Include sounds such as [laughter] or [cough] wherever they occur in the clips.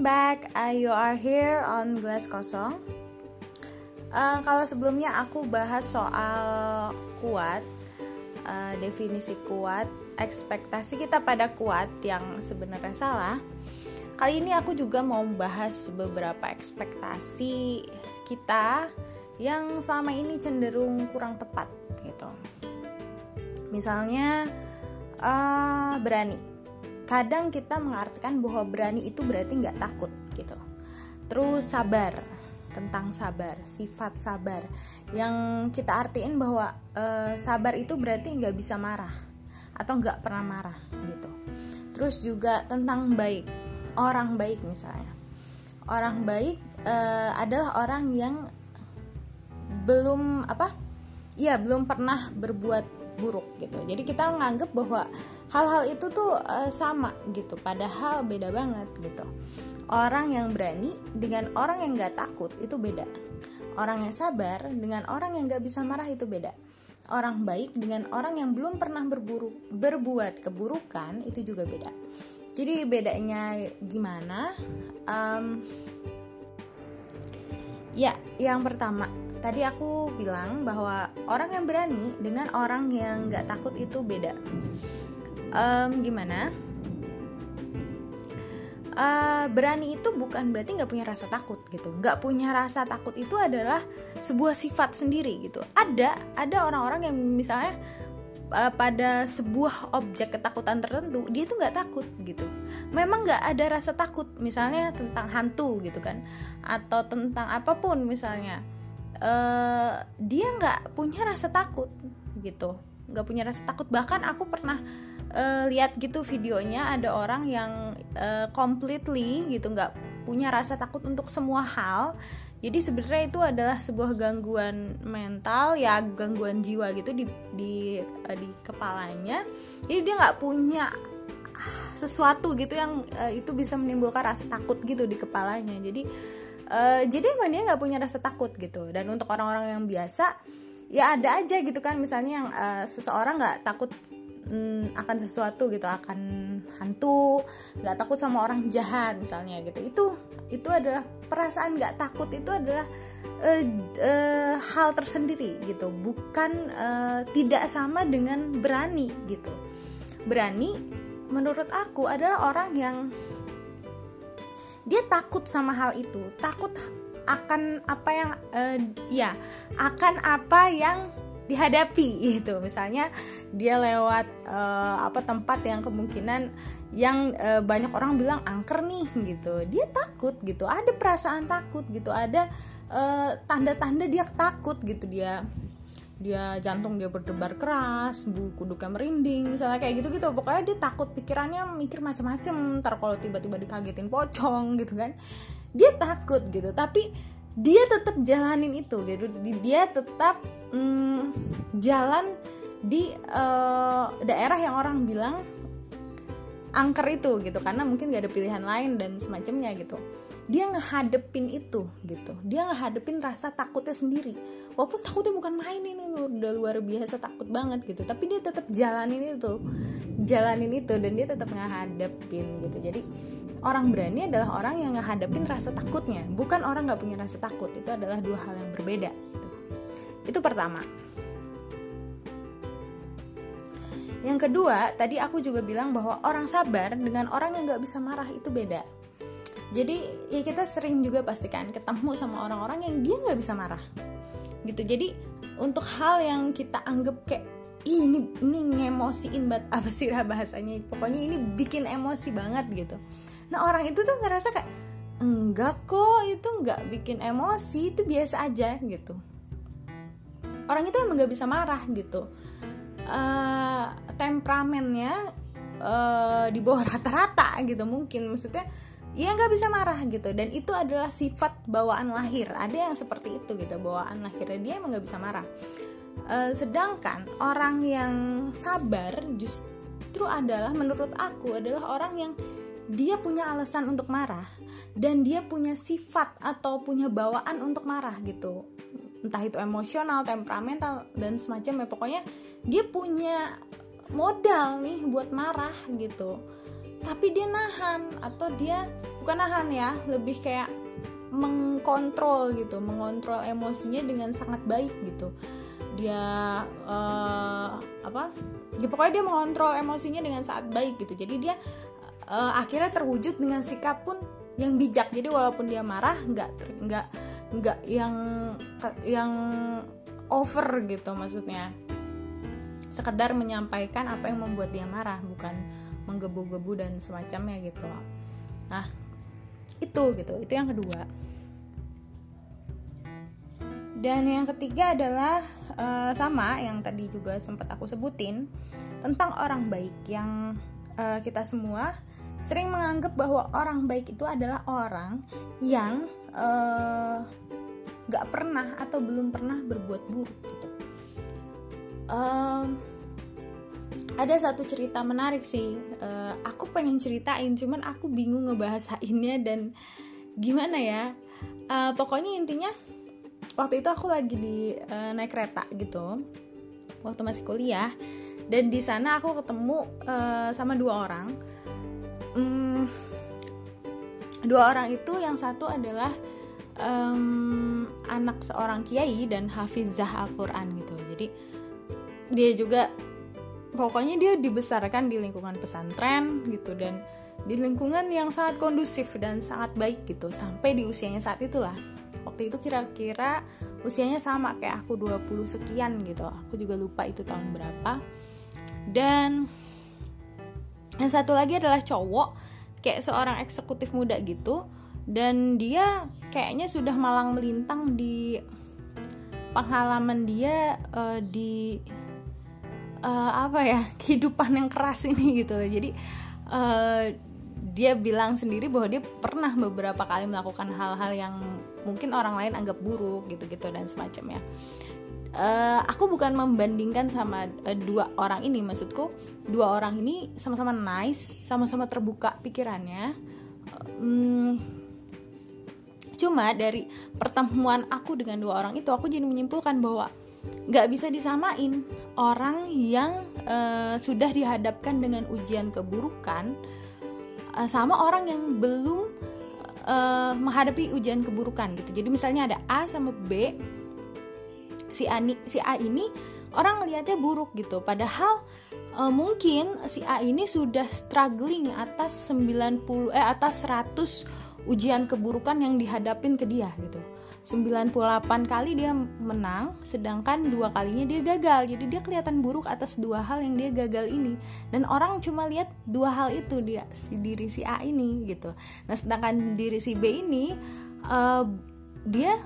back. Uh, you are here on Gelas Kosong. Uh, kalau sebelumnya aku bahas soal kuat, uh, definisi kuat, ekspektasi kita pada kuat yang sebenarnya salah. Kali ini aku juga mau bahas beberapa ekspektasi kita yang selama ini cenderung kurang tepat gitu. Misalnya uh, berani kadang kita mengartikan bahwa berani itu berarti nggak takut gitu. Terus sabar tentang sabar sifat sabar. Yang kita artiin bahwa e, sabar itu berarti nggak bisa marah atau nggak pernah marah gitu. Terus juga tentang baik orang baik misalnya. Orang baik e, adalah orang yang belum apa ya belum pernah berbuat buruk gitu. Jadi kita menganggap bahwa hal-hal itu tuh uh, sama gitu padahal beda banget gitu. Orang yang berani dengan orang yang nggak takut itu beda. Orang yang sabar dengan orang yang nggak bisa marah itu beda. Orang baik dengan orang yang belum pernah berburu berbuat keburukan itu juga beda. Jadi bedanya gimana? Um, ya yang pertama tadi aku bilang bahwa orang yang berani dengan orang yang nggak takut itu beda. Um, gimana? Uh, berani itu bukan berarti nggak punya rasa takut gitu. Nggak punya rasa takut itu adalah sebuah sifat sendiri gitu. Ada ada orang-orang yang misalnya uh, pada sebuah objek ketakutan tertentu dia tuh nggak takut gitu. Memang nggak ada rasa takut misalnya tentang hantu gitu kan atau tentang apa pun misalnya uh, dia nggak punya rasa takut gitu. Nggak punya rasa takut. Bahkan aku pernah uh, lihat gitu videonya ada orang yang uh, completely gitu nggak punya rasa takut untuk semua hal. Jadi sebenarnya itu adalah sebuah gangguan mental ya gangguan jiwa gitu di di uh, di kepalanya. Jadi dia nggak punya sesuatu gitu yang uh, itu bisa menimbulkan rasa takut gitu di kepalanya. Jadi uh, jadi emang dia nggak punya rasa takut gitu. Dan untuk orang-orang yang biasa ya ada aja gitu kan. Misalnya yang uh, seseorang nggak takut mm, akan sesuatu gitu akan hantu nggak takut sama orang jahat misalnya gitu. Itu itu adalah perasaan nggak takut. Itu adalah uh, uh, hal tersendiri gitu. Bukan uh, tidak sama dengan berani gitu. Berani menurut aku adalah orang yang dia takut sama hal itu takut akan apa yang uh, ya akan apa yang dihadapi [laughs] itu misalnya dia lewat uh, apa tempat yang kemungkinan yang uh, banyak orang bilang angker nih gitu. Dia takut gitu. Ada perasaan takut gitu. Ada tanda-tanda uh, dia takut gitu dia dia jantung dia berdebar keras, bu kuduknya merinding, misalnya kayak gitu gitu. Pokoknya dia takut pikirannya mikir macem-macem. Ntar kalau tiba-tiba dikagetin pocong gitu kan, dia takut gitu. Tapi dia tetap jalanin itu gitu. Dia tetap mm, jalan di uh, daerah yang orang bilang angker itu gitu karena mungkin gak ada pilihan lain dan semacamnya gitu dia ngehadepin itu gitu. Dia ngehadepin rasa takutnya sendiri. Walaupun takutnya bukan main ini udah luar biasa takut banget gitu. Tapi dia tetap jalanin itu. Jalanin itu dan dia tetap ngehadepin gitu. Jadi orang berani adalah orang yang ngehadapin rasa takutnya. Bukan orang nggak punya rasa takut. Itu adalah dua hal yang berbeda gitu. itu pertama. Yang kedua tadi aku juga bilang bahwa orang sabar dengan orang yang nggak bisa marah itu beda jadi ya kita sering juga pastikan ketemu sama orang-orang yang dia nggak bisa marah. Gitu. Jadi untuk hal yang kita anggap kayak Ih, ini ini ngemosiin banget [laughs] apa sih bahasanya? Pokoknya ini bikin emosi banget gitu. Nah orang itu tuh ngerasa kayak enggak kok itu enggak bikin emosi itu biasa aja gitu. Orang itu emang nggak bisa marah gitu. Uh, temperamennya uh, di bawah [laughs] rata-rata gitu. Mungkin maksudnya ya nggak bisa marah gitu. Dan itu adalah sifat bawaan lahir. Ada yang seperti itu gitu bawaan lahirnya. Dia emang nggak bisa marah. E, sedangkan orang yang sabar justru adalah menurut aku adalah orang yang dia punya alasan untuk marah. Dan dia punya sifat atau punya bawaan untuk marah gitu. Entah itu emosional temperamental dan semacamnya. Pokoknya dia punya modal nih buat marah gitu tapi dia nahan atau dia bukan nahan ya lebih kayak mengkontrol gitu mengontrol emosinya dengan sangat baik gitu. Dia uh, apa ya pokoknya dia mengontrol emosinya dengan sangat baik gitu. Jadi dia uh, akhirnya terwujud dengan sikap pun yang bijak. Jadi walaupun dia marah nggak nggak nggak yang yang over gitu maksudnya. Sekedar menyampaikan apa yang membuat dia marah bukan menggebu-gebu dan semacamnya gitu nah itu gitu itu yang kedua dan yang ketiga adalah uh, sama yang tadi juga sempat aku sebutin tentang orang baik yang uh, kita semua sering menganggap bahwa orang baik itu adalah orang yang uh, gak pernah atau belum pernah berbuat buruk gitu. Um, ada satu cerita menarik sih. Uh, aku pengen ceritain, cuman aku bingung ngebahasainnya dan gimana ya. Uh, pokoknya intinya waktu itu aku lagi di uh, naik kereta gitu waktu masih kuliah dan di sana aku ketemu uh, sama dua orang um, dua orang itu yang satu adalah um, anak seorang kiai dan hafizah Al-Quran gitu jadi dia juga pokoknya dia dibesarkan di lingkungan pesantren gitu dan di lingkungan yang sangat kondusif dan sangat baik gitu sampai di usianya saat itulah. Waktu itu kira-kira usianya sama kayak aku 20 sekian gitu. Aku juga lupa itu tahun berapa. Dan yang satu lagi adalah cowok kayak seorang eksekutif muda gitu. Dan dia kayaknya sudah malang melintang di pengalaman dia uh, di uh, apa ya [laughs] kehidupan yang keras ini gitu. Jadi uh, dia bilang sendiri bahwa dia pernah beberapa kali melakukan hal-hal yang mungkin orang lain anggap buruk gitu-gitu dan semacamnya. Uh, aku bukan membandingkan sama uh, dua orang ini maksudku. Dua orang ini sama-sama nice sama-sama terbuka pikirannya. Um, cuma dari pertemuan aku dengan dua orang itu aku jadi menyimpulkan bahwa nggak bisa disamain. Orang yang uh, sudah dihadapkan dengan ujian keburukan uh, sama orang yang belum uh, menghadapi ujian keburukan gitu. Jadi misalnya ada A sama B si A ini, si A ini orang ngelihatnya buruk gitu. Padahal uh, mungkin si A ini sudah struggling atas 90 eh atas 100 ujian keburukan yang dihadapin ke dia gitu. 98 kali dia menang sedangkan dua kalinya dia gagal. Jadi dia kelihatan buruk atas dua hal yang dia gagal ini. Dan orang cuma lihat dua hal itu dia si diri si A ini gitu. Nah sedangkan diri si B ini uh, dia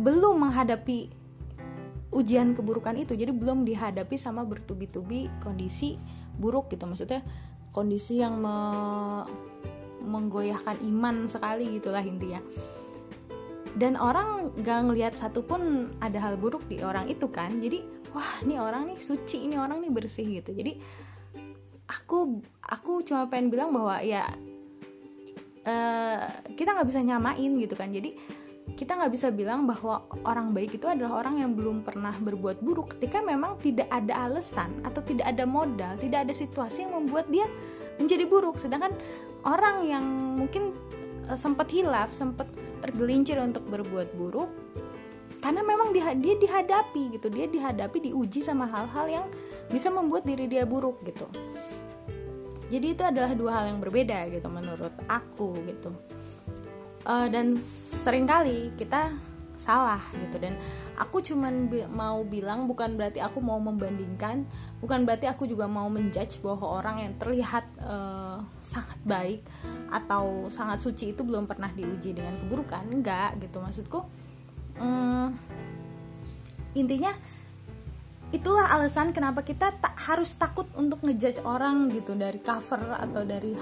belum menghadapi ujian keburukan itu. Jadi belum dihadapi sama bertubi-tubi kondisi buruk gitu. Maksudnya kondisi yang me menggoyahkan iman sekali gitulah intinya. Dan orang gak ngelihat satupun ada hal buruk di orang itu kan. Jadi wah ini orang nih suci ini orang nih bersih gitu. Jadi aku aku cuma pengen bilang bahwa ya uh, kita nggak bisa nyamain gitu kan. Jadi kita nggak bisa bilang bahwa orang baik itu adalah orang yang belum pernah berbuat buruk ketika memang tidak ada alasan atau tidak ada modal tidak ada situasi yang membuat dia menjadi buruk. Sedangkan orang yang mungkin uh, sempat hilaf sempat tergelincir untuk berbuat buruk karena memang dia, dia dihadapi gitu dia dihadapi diuji sama hal-hal yang bisa membuat diri dia buruk gitu. Jadi itu adalah dua hal yang berbeda gitu menurut aku gitu. Uh, dan sering kali kita salah gitu. Dan aku cuman bi mau bilang bukan berarti aku mau membandingkan bukan berarti aku juga mau menjudge bahwa orang yang terlihat uh, sangat baik atau sangat suci itu belum pernah diuji dengan keburukan. Enggak gitu maksudku. Um, intinya itulah alasan kenapa kita tak harus takut untuk ngejudge orang gitu dari cover atau dari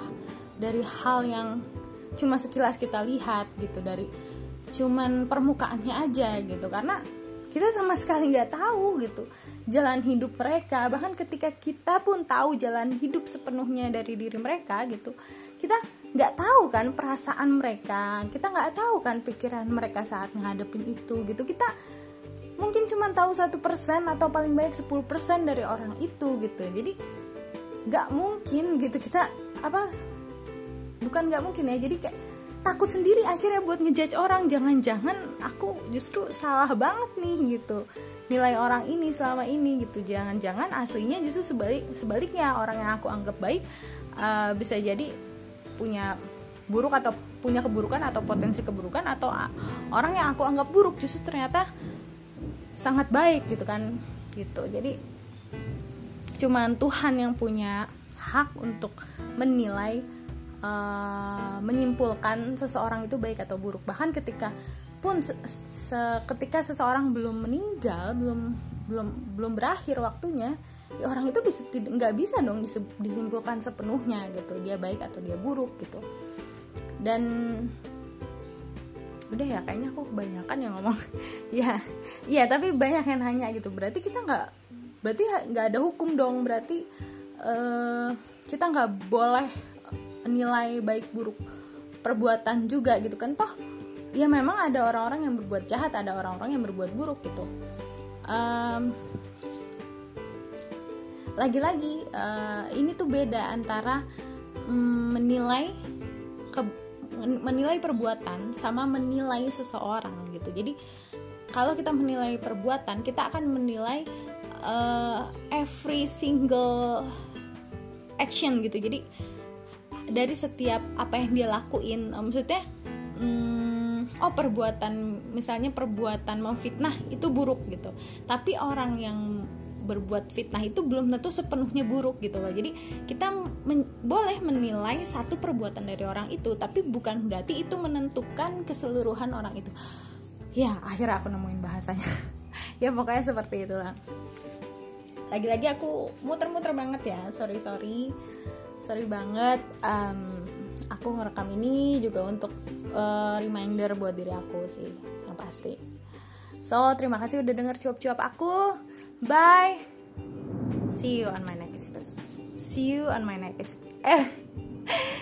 dari hal yang cuma sekilas kita lihat gitu dari cuman permukaannya aja gitu. Karena kita sama sekali nggak tahu gitu jalan hidup mereka. Bahkan ketika kita pun tahu jalan hidup sepenuhnya dari diri mereka gitu kita nggak tahu kan perasaan mereka. Kita nggak tahu kan pikiran mereka saat menghadapin itu gitu. Kita mungkin cuma tahu satu persen atau paling banyak 10% dari orang itu gitu. Jadi nggak mungkin gitu kita apa bukan nggak mungkin ya. Jadi kayak takut sendiri akhirnya buat ngejudge orang. Jangan-jangan aku justru salah banget nih gitu. Nilai orang ini selama ini gitu. Jangan-jangan aslinya justru sebalik sebaliknya. Orang yang aku anggap baik uh, bisa jadi punya buruk atau punya keburukan atau potensi keburukan atau orang yang aku anggap buruk justru ternyata sangat baik gitu kan. Gitu. Jadi cuman Tuhan yang punya hak untuk menilai uh, menyimpulkan seseorang itu baik atau buruk. Bahkan ketika pun se se ketika seseorang belum meninggal belum belum belum berakhir waktunya ya orang itu bisa nggak bisa dong disimpulkan sepenuhnya gitu dia baik atau dia buruk gitu. Dan udah ya kayaknya aku kebanyakan yang ngomong. [laughs] Ya ya tapi banyak yang nanya gitu. Berarti kita nggak berarti nggak ada hukum dong. Berarti uh, kita nggak boleh nilai baik buruk perbuatan juga gitu kan. Toh ya memang ada orang-orang yang berbuat jahat ada orang-orang yang berbuat buruk gitu. Um, lagi-lagi uh, ini tuh beda antara um, menilai ke menilai perbuatan sama menilai seseorang gitu. Jadi kalau kita menilai perbuatan kita akan menilai uh, every single action gitu. Jadi dari setiap apa yang dia lakuin. Uh, maksudnya um, oh perbuatan misalnya perbuatan memfitnah itu buruk gitu. Tapi orang yang berbuat fitnah itu belum tentu sepenuhnya buruk gitu loh. Jadi kita men boleh menilai satu perbuatan dari orang itu tapi bukan berarti itu menentukan keseluruhan orang itu. Ya akhirnya aku nemuin bahasanya. [laughs] Ya pokoknya seperti itu lah lagi-lagi aku muter-muter banget ya. Sorry sorry sorry banget um, aku ngerekam ini juga untuk uh, reminder buat diri aku sih yang pasti so terima kasih udah denger cuap-cuap aku Bye. See you on my next See you on my next eh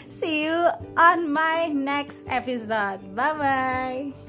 See you on my next episode. [laughs] Bye bye.